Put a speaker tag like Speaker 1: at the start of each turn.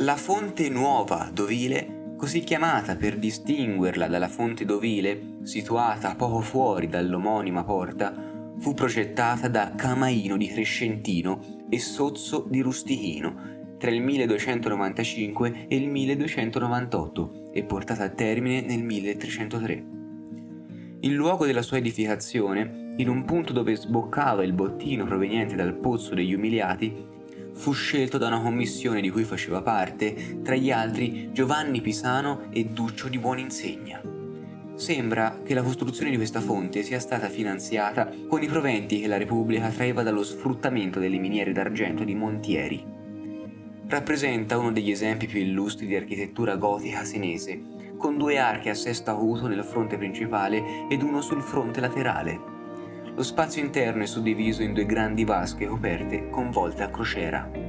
Speaker 1: La fonte nuova d'Ovile, così chiamata per distinguerla dalla fonte d'Ovile, situata poco fuori dall'omonima porta, fu progettata da Camaino di Crescentino e Sozzo di Rustichino tra il 1295 e il 1298 e portata a termine nel 1303. Il luogo della sua edificazione, in un punto dove sboccava il bottino proveniente dal pozzo degli umiliati, fu scelto da una commissione di cui faceva parte, tra gli altri Giovanni Pisano e Duccio di Buoninsegna. Sembra che la costruzione di questa fonte sia stata finanziata con i proventi che la Repubblica traeva dallo sfruttamento delle miniere d'argento di Montieri rappresenta uno degli esempi più illustri di architettura gotica senese, con due archi a sesto acuto nel fronte principale ed uno sul fronte laterale. Lo spazio interno è suddiviso in due grandi vasche coperte con volte a crociera.